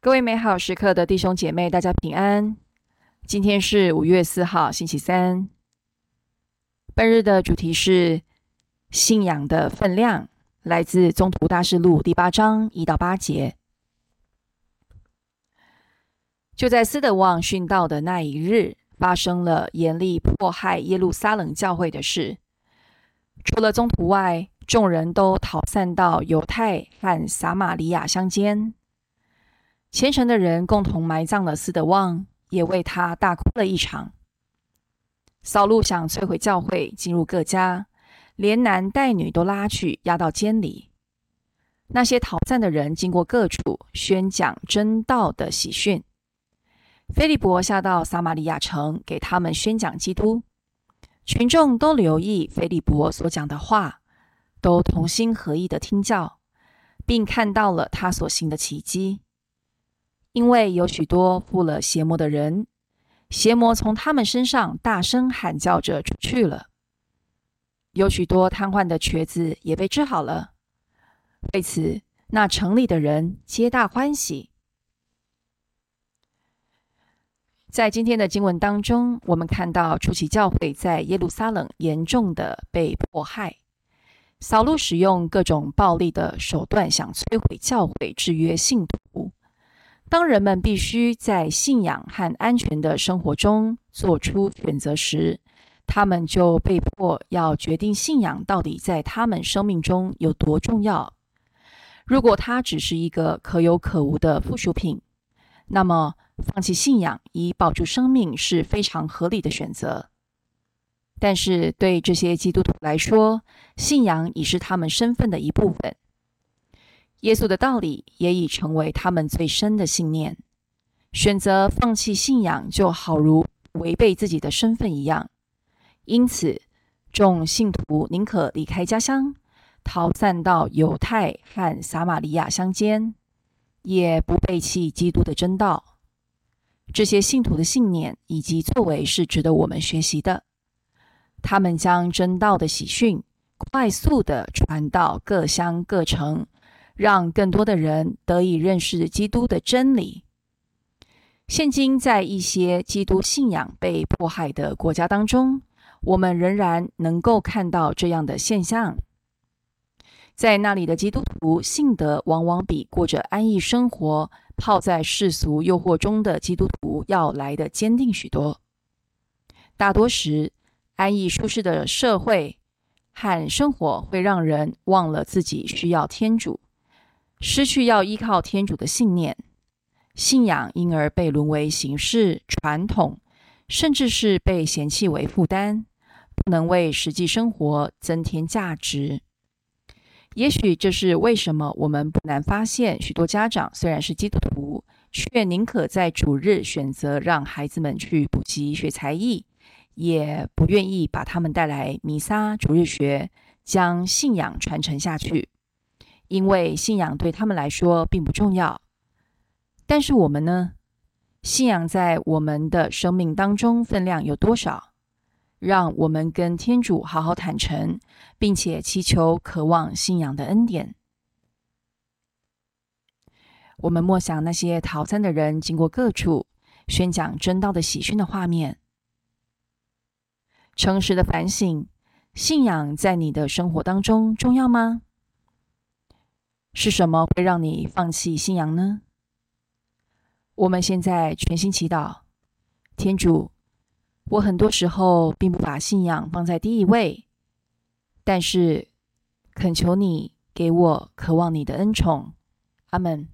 各位美好时刻的弟兄姐妹，大家平安。今天是五月四号，星期三。本日的主题是信仰的分量，来自《中途大事录》第八章一到八节。就在斯德旺殉道的那一日，发生了严厉迫害耶路撒冷教会的事。除了中途外，众人都逃散到犹太和撒玛利亚乡间。虔诚的人共同埋葬了斯德旺，也为他大哭了一场。扫路想摧毁教会，进入各家，连男带女都拉去押到监里。那些逃散的人经过各处宣讲真道的喜讯。菲利伯下到撒玛利亚城，给他们宣讲基督。群众都留意菲利伯所讲的话，都同心合意的听教，并看到了他所行的奇迹。因为有许多附了邪魔的人，邪魔从他们身上大声喊叫着出去了。有许多瘫痪的瘸子也被治好了。为此，那城里的人皆大欢喜。在今天的经文当中，我们看到初期教会在耶路撒冷严重的被迫害，扫路使用各种暴力的手段，想摧毁教会，制约信徒。当人们必须在信仰和安全的生活中做出选择时，他们就被迫要决定信仰到底在他们生命中有多重要。如果它只是一个可有可无的附属品，那么放弃信仰以保住生命是非常合理的选择。但是对这些基督徒来说，信仰已是他们身份的一部分。耶稣的道理也已成为他们最深的信念。选择放弃信仰，就好如违背自己的身份一样。因此，众信徒宁可离开家乡，逃散到犹太和撒玛利亚乡间，也不背弃基督的真道。这些信徒的信念以及作为是值得我们学习的。他们将真道的喜讯快速地传到各乡各城。让更多的人得以认识基督的真理。现今，在一些基督信仰被迫害的国家当中，我们仍然能够看到这样的现象。在那里的基督徒信德，往往比过着安逸生活、泡在世俗诱惑中的基督徒要来的坚定许多。大多时，安逸舒适的社会和生活会让人忘了自己需要天主。失去要依靠天主的信念，信仰因而被沦为形式、传统，甚至是被嫌弃为负担，不能为实际生活增添价值。也许这是为什么我们不难发现，许多家长虽然是基督徒，却宁可在主日选择让孩子们去补习学才艺，也不愿意把他们带来弥撒、主日学，将信仰传承下去。因为信仰对他们来说并不重要，但是我们呢？信仰在我们的生命当中分量有多少？让我们跟天主好好坦诚，并且祈求、渴望信仰的恩典。我们默想那些逃散的人经过各处宣讲真道的喜讯的画面，诚实的反省：信仰在你的生活当中重要吗？是什么会让你放弃信仰呢？我们现在全心祈祷，天主，我很多时候并不把信仰放在第一位，但是恳求你给我渴望你的恩宠。阿门。